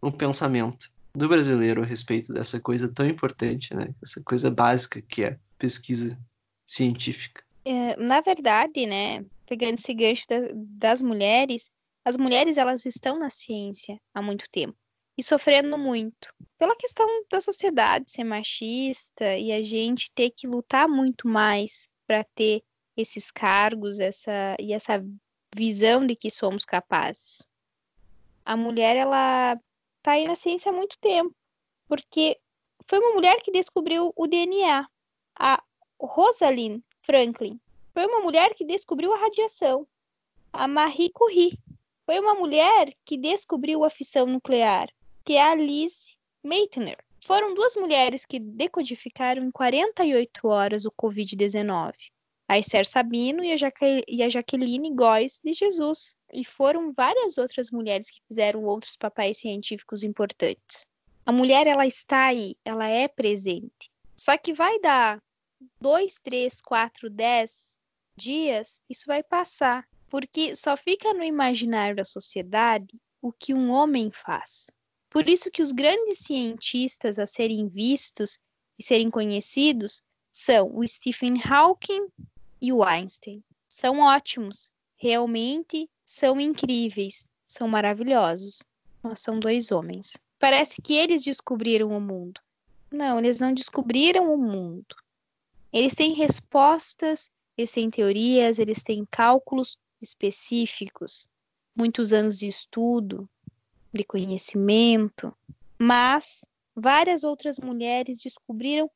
o pensamento do brasileiro a respeito dessa coisa tão importante, né? Essa coisa básica que é pesquisa científica. É, na verdade, né, pegando esse gancho da, das mulheres, as mulheres elas estão na ciência há muito tempo e sofrendo muito pela questão da sociedade ser machista e a gente ter que lutar muito mais para ter esses cargos, essa e essa visão de que somos capazes. A mulher ela tá aí na ciência há muito tempo, porque foi uma mulher que descobriu o DNA. A Rosalind Franklin foi uma mulher que descobriu a radiação. A Marie Curie foi uma mulher que descobriu a fissão nuclear que é a Alice Meitner. Foram duas mulheres que decodificaram em 48 horas o Covid-19. A Esther Sabino e a, e a Jaqueline Góes de Jesus. E foram várias outras mulheres que fizeram outros papéis científicos importantes. A mulher, ela está aí, ela é presente. Só que vai dar dois, três, quatro, dez dias, isso vai passar. Porque só fica no imaginário da sociedade o que um homem faz. Por isso que os grandes cientistas a serem vistos e serem conhecidos são o Stephen Hawking e o Einstein. São ótimos, realmente são incríveis, são maravilhosos. Mas são dois homens. Parece que eles descobriram o mundo. Não, eles não descobriram o mundo. Eles têm respostas, eles têm teorias, eles têm cálculos específicos, muitos anos de estudo, de conhecimento, mas várias outras mulheres descobriram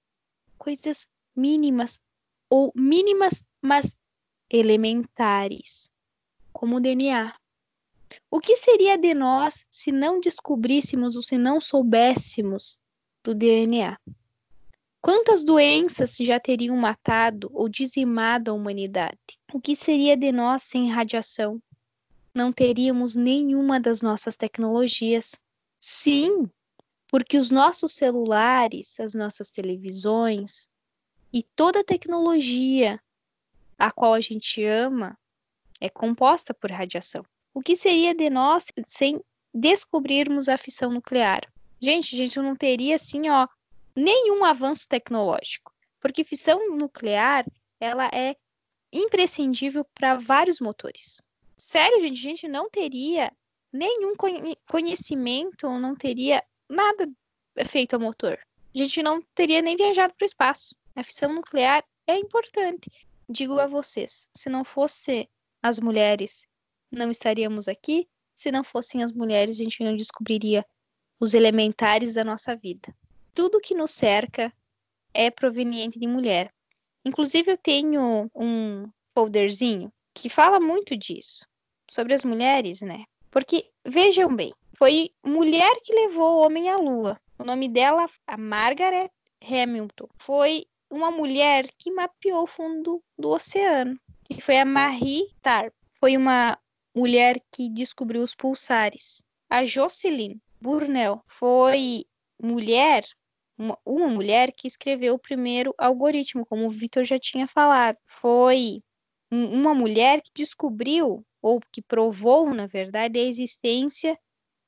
coisas mínimas ou mínimas, mas elementares, como o DNA. O que seria de nós se não descobríssemos ou se não soubéssemos do DNA? Quantas doenças já teriam matado ou dizimado a humanidade? O que seria de nós sem radiação, não teríamos nenhuma das nossas tecnologias. Sim, porque os nossos celulares, as nossas televisões e toda a tecnologia a qual a gente ama é composta por radiação. O que seria de nós sem descobrirmos a fissão nuclear? Gente, a gente não teria assim, ó, nenhum avanço tecnológico, porque fissão nuclear, ela é imprescindível para vários motores. Sério, gente, a gente não teria nenhum conhecimento, não teria nada feito a motor. A gente não teria nem viajado para o espaço. A fissão nuclear é importante. Digo a vocês, se não fosse as mulheres, não estaríamos aqui. Se não fossem as mulheres, a gente não descobriria os elementares da nossa vida. Tudo que nos cerca é proveniente de mulher. Inclusive, eu tenho um folderzinho que fala muito disso sobre as mulheres, né? Porque, vejam bem, foi mulher que levou o homem à lua. O nome dela, a Margaret Hamilton, foi uma mulher que mapeou o fundo do oceano. E foi a Marie Tarp. Foi uma mulher que descobriu os pulsares. A Jocelyn Burnell foi mulher, uma, uma mulher que escreveu o primeiro algoritmo, como o Victor já tinha falado. Foi uma mulher que descobriu, ou que provou, na verdade, a existência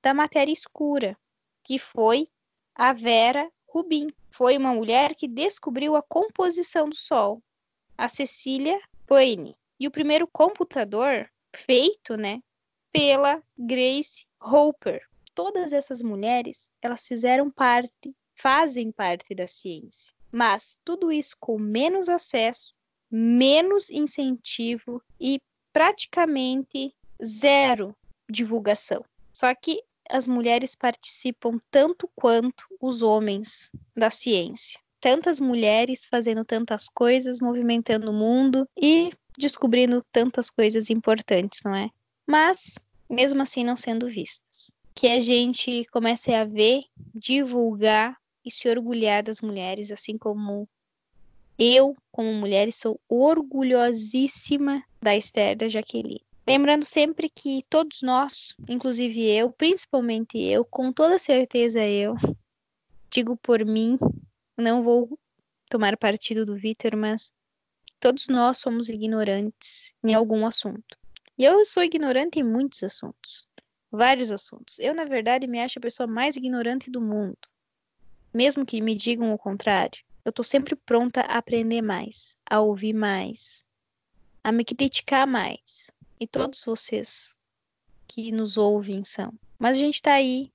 da matéria escura, que foi a Vera Rubin. Foi uma mulher que descobriu a composição do Sol, a Cecília Payne. E o primeiro computador feito, né, pela Grace Hopper. Todas essas mulheres, elas fizeram parte, fazem parte da ciência. Mas tudo isso com menos acesso, menos incentivo e praticamente zero divulgação. Só que as mulheres participam tanto quanto os homens da ciência. Tantas mulheres fazendo tantas coisas, movimentando o mundo e descobrindo tantas coisas importantes, não é? Mas, mesmo assim, não sendo vistas. Que a gente comece a ver, divulgar e se orgulhar das mulheres, assim como eu, como mulher, sou orgulhosíssima da Esther da Jaqueline. Lembrando sempre que todos nós, inclusive eu, principalmente eu, com toda certeza eu, digo por mim, não vou tomar partido do Vitor, mas todos nós somos ignorantes em algum assunto. E eu sou ignorante em muitos assuntos, vários assuntos. Eu, na verdade, me acho a pessoa mais ignorante do mundo. Mesmo que me digam o contrário, eu tô sempre pronta a aprender mais, a ouvir mais, a me criticar mais, e todos vocês que nos ouvem são. Mas a gente está aí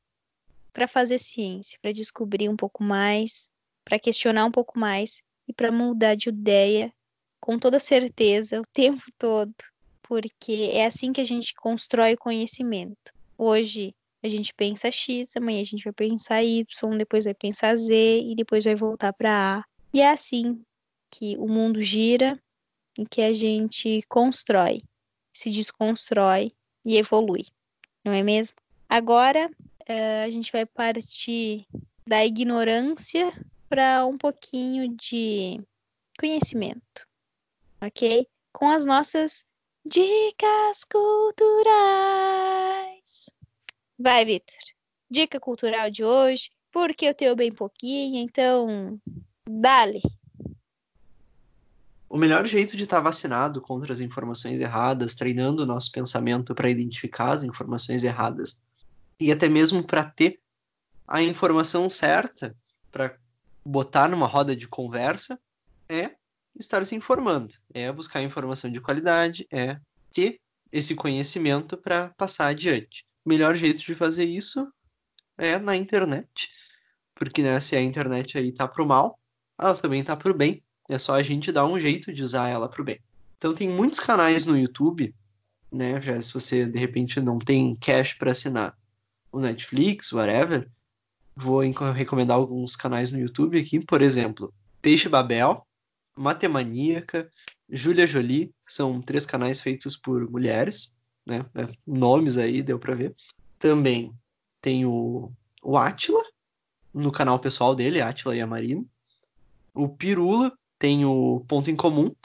para fazer ciência, para descobrir um pouco mais, para questionar um pouco mais e para mudar de ideia com toda certeza o tempo todo, porque é assim que a gente constrói o conhecimento. Hoje a gente pensa X, amanhã a gente vai pensar Y, depois vai pensar Z e depois vai voltar para A. E é assim que o mundo gira e que a gente constrói se desconstrói e evolui, não é mesmo? Agora uh, a gente vai partir da ignorância para um pouquinho de conhecimento, ok? Com as nossas dicas culturais. Vai, Vitor. Dica cultural de hoje, porque eu tenho bem pouquinho, então dale. O melhor jeito de estar vacinado contra as informações erradas, treinando o nosso pensamento para identificar as informações erradas e até mesmo para ter a informação certa para botar numa roda de conversa, é estar se informando, é buscar informação de qualidade, é ter esse conhecimento para passar adiante. Melhor jeito de fazer isso é na internet, porque né, se a internet aí tá pro mal, ela também tá pro bem. É só a gente dar um jeito de usar ela para o bem. Então tem muitos canais no YouTube, né? Já se você de repente não tem cash para assinar o Netflix, whatever, vou recomendar alguns canais no YouTube aqui, por exemplo, Peixe Babel, Matemaníaca, Júlia Jolie, são três canais feitos por mulheres, né? É, nomes aí deu para ver. Também tem o, o Atila, no canal pessoal dele, Atila e a Marina. O Pirula, tem o Ponto em Comum.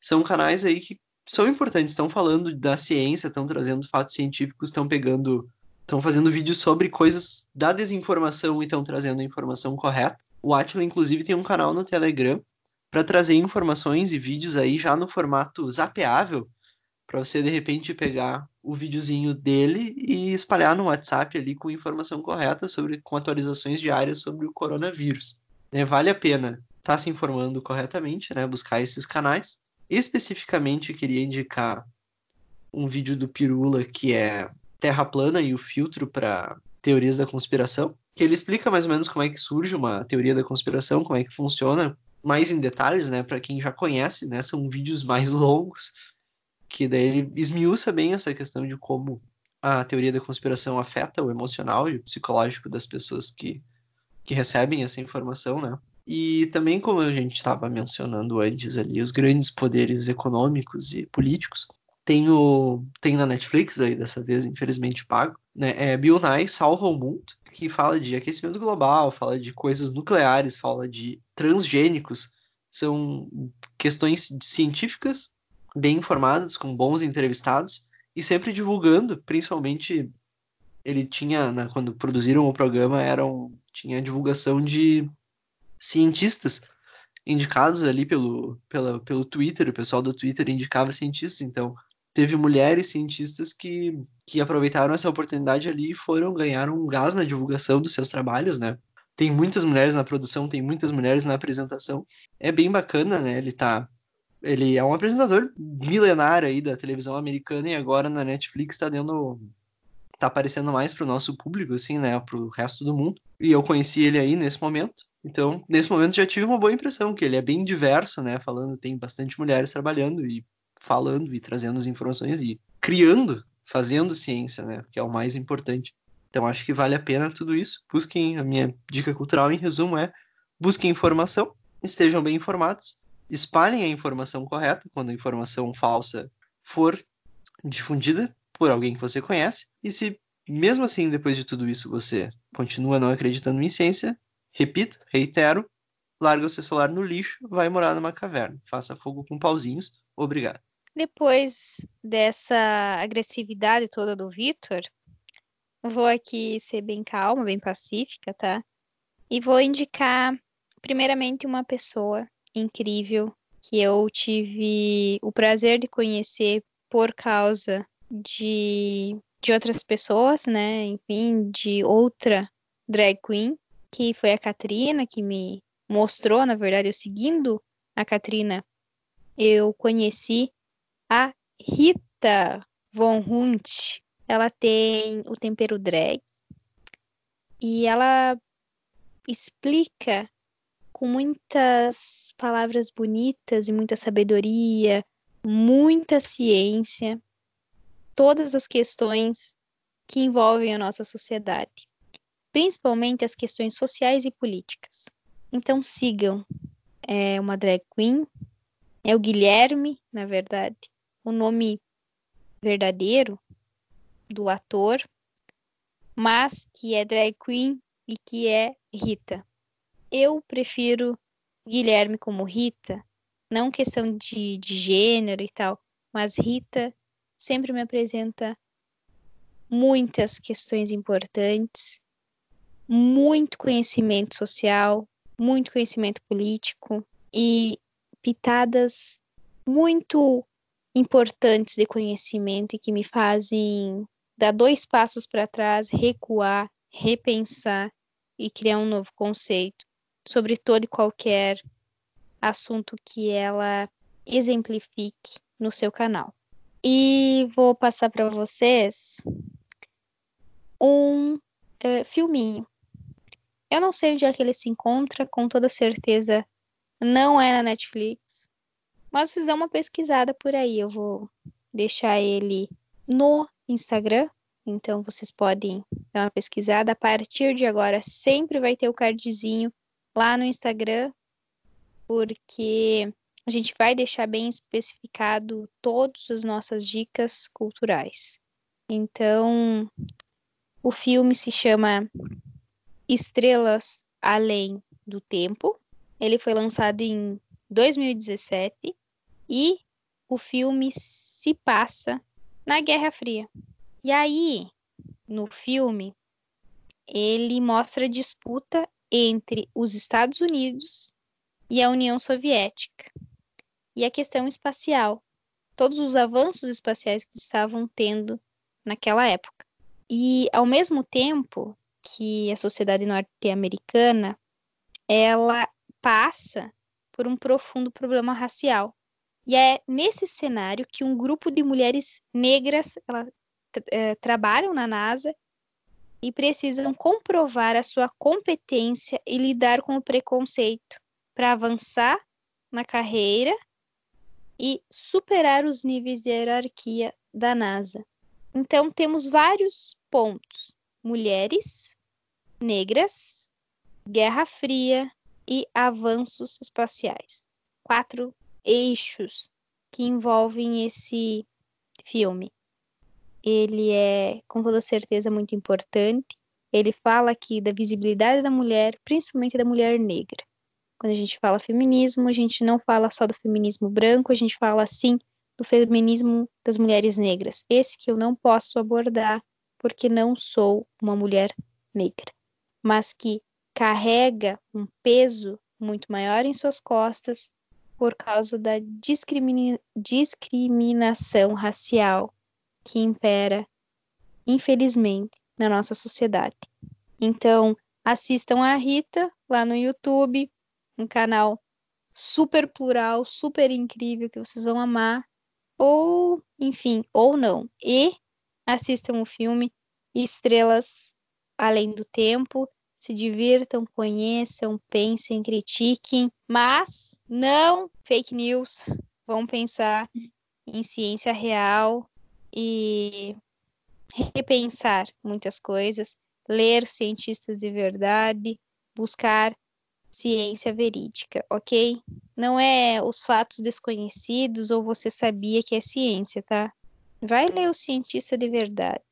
São canais aí que são importantes, estão falando da ciência, estão trazendo fatos científicos, estão pegando, estão fazendo vídeos sobre coisas da desinformação e estão trazendo a informação correta. O Atila, inclusive, tem um canal no Telegram para trazer informações e vídeos aí já no formato zapeável, para você de repente pegar o videozinho dele e espalhar no WhatsApp ali com informação correta sobre com atualizações diárias sobre o coronavírus. É, vale a pena está se informando corretamente, né? Buscar esses canais. Especificamente, queria indicar um vídeo do Pirula que é Terra plana e o filtro para teorias da conspiração, que ele explica mais ou menos como é que surge uma teoria da conspiração, como é que funciona, mais em detalhes, né? Para quem já conhece, né? São vídeos mais longos, que daí ele esmiuça bem essa questão de como a teoria da conspiração afeta o emocional e o psicológico das pessoas que, que recebem essa informação, né? E também, como a gente estava mencionando antes ali, os grandes poderes econômicos e políticos, tem, o, tem na Netflix, aí dessa vez, infelizmente pago, né? É Bill Nye Salva o Mundo, que fala de aquecimento global, fala de coisas nucleares, fala de transgênicos. São questões científicas bem informadas, com bons entrevistados, e sempre divulgando, principalmente ele tinha, né, quando produziram o programa, eram, tinha divulgação de cientistas indicados ali pelo, pela, pelo Twitter, o pessoal do Twitter indicava cientistas, então teve mulheres cientistas que, que aproveitaram essa oportunidade ali e foram ganhar um gás na divulgação dos seus trabalhos, né? Tem muitas mulheres na produção, tem muitas mulheres na apresentação. É bem bacana, né? Ele tá ele é um apresentador milenário aí da televisão americana e agora na Netflix tá dando tá aparecendo mais pro nosso público assim, né, pro resto do mundo. E eu conheci ele aí nesse momento. Então, nesse momento já tive uma boa impressão que ele é bem diverso, né, falando tem bastante mulheres trabalhando e falando e trazendo as informações e criando, fazendo ciência, né, que é o mais importante. Então, acho que vale a pena tudo isso. Busquem a minha dica cultural em resumo é busquem informação, estejam bem informados espalhem a informação correta quando a informação falsa for difundida por alguém que você conhece. E se mesmo assim, depois de tudo isso, você continua não acreditando em ciência, repito, reitero, larga o seu celular no lixo, vai morar numa caverna. Faça fogo com pauzinhos. Obrigado. Depois dessa agressividade toda do Vitor, vou aqui ser bem calma, bem pacífica, tá? E vou indicar, primeiramente, uma pessoa incrível que eu tive o prazer de conhecer por causa de, de outras pessoas, né? Enfim, de outra drag queen, que foi a Katrina, que me mostrou, na verdade, eu seguindo a Katrina, eu conheci a Rita Von Hunt. Ela tem o tempero drag e ela explica com muitas palavras bonitas e muita sabedoria, muita ciência, todas as questões que envolvem a nossa sociedade, principalmente as questões sociais e políticas. Então sigam. É uma drag queen, é o Guilherme, na verdade, o nome verdadeiro do ator, mas que é drag queen e que é Rita. Eu prefiro Guilherme como Rita, não questão de, de gênero e tal, mas Rita sempre me apresenta muitas questões importantes, muito conhecimento social, muito conhecimento político e pitadas muito importantes de conhecimento e que me fazem dar dois passos para trás, recuar, repensar e criar um novo conceito sobre todo e qualquer assunto que ela exemplifique no seu canal. E vou passar para vocês um uh, filminho. Eu não sei onde é que ele se encontra, com toda certeza não é na Netflix, mas vocês dão uma pesquisada por aí. Eu vou deixar ele no Instagram, então vocês podem dar uma pesquisada. A partir de agora sempre vai ter o cardzinho lá no Instagram, porque a gente vai deixar bem especificado todas as nossas dicas culturais. Então, o filme se chama Estrelas Além do Tempo. Ele foi lançado em 2017 e o filme se passa na Guerra Fria. E aí, no filme, ele mostra a disputa entre os Estados Unidos e a União Soviética. E a questão espacial, todos os avanços espaciais que estavam tendo naquela época. E ao mesmo tempo que a sociedade norte-americana ela passa por um profundo problema racial. E é nesse cenário que um grupo de mulheres negras ela, é, trabalham na NASA e precisam comprovar a sua competência e lidar com o preconceito para avançar na carreira e superar os níveis de hierarquia da NASA. Então, temos vários pontos: mulheres, negras, Guerra Fria e avanços espaciais. Quatro eixos que envolvem esse filme ele é com toda certeza muito importante. Ele fala aqui da visibilidade da mulher, principalmente da mulher negra. Quando a gente fala feminismo, a gente não fala só do feminismo branco, a gente fala sim do feminismo das mulheres negras. Esse que eu não posso abordar porque não sou uma mulher negra, mas que carrega um peso muito maior em suas costas por causa da discrimina discriminação racial que impera, infelizmente, na nossa sociedade. Então, assistam a Rita lá no YouTube, um canal super plural, super incrível que vocês vão amar, ou, enfim, ou não. E assistam o filme Estrelas Além do Tempo, se divirtam, conheçam, pensem, critiquem, mas não fake news. Vão pensar em ciência real e repensar muitas coisas, ler cientistas de verdade, buscar ciência verídica, ok? Não é os fatos desconhecidos ou você sabia que é ciência, tá? Vai ler o cientista de verdade.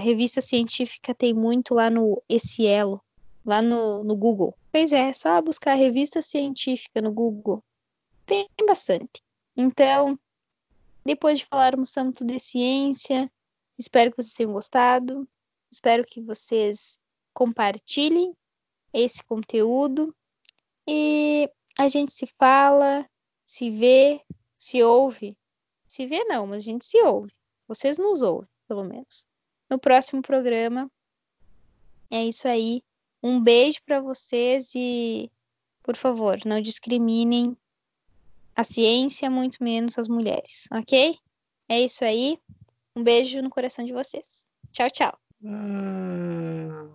Revista científica tem muito lá no Ecielo, lá no, no Google. Pois é, é só buscar revista científica no Google. Tem bastante. Então, depois de falarmos tanto de ciência, espero que vocês tenham gostado. Espero que vocês compartilhem esse conteúdo e a gente se fala, se vê, se ouve. Se vê não, mas a gente se ouve. Vocês nos ouvem, pelo menos. No próximo programa. É isso aí. Um beijo para vocês e, por favor, não discriminem a ciência, muito menos as mulheres, ok? É isso aí. Um beijo no coração de vocês. Tchau, tchau. Hum...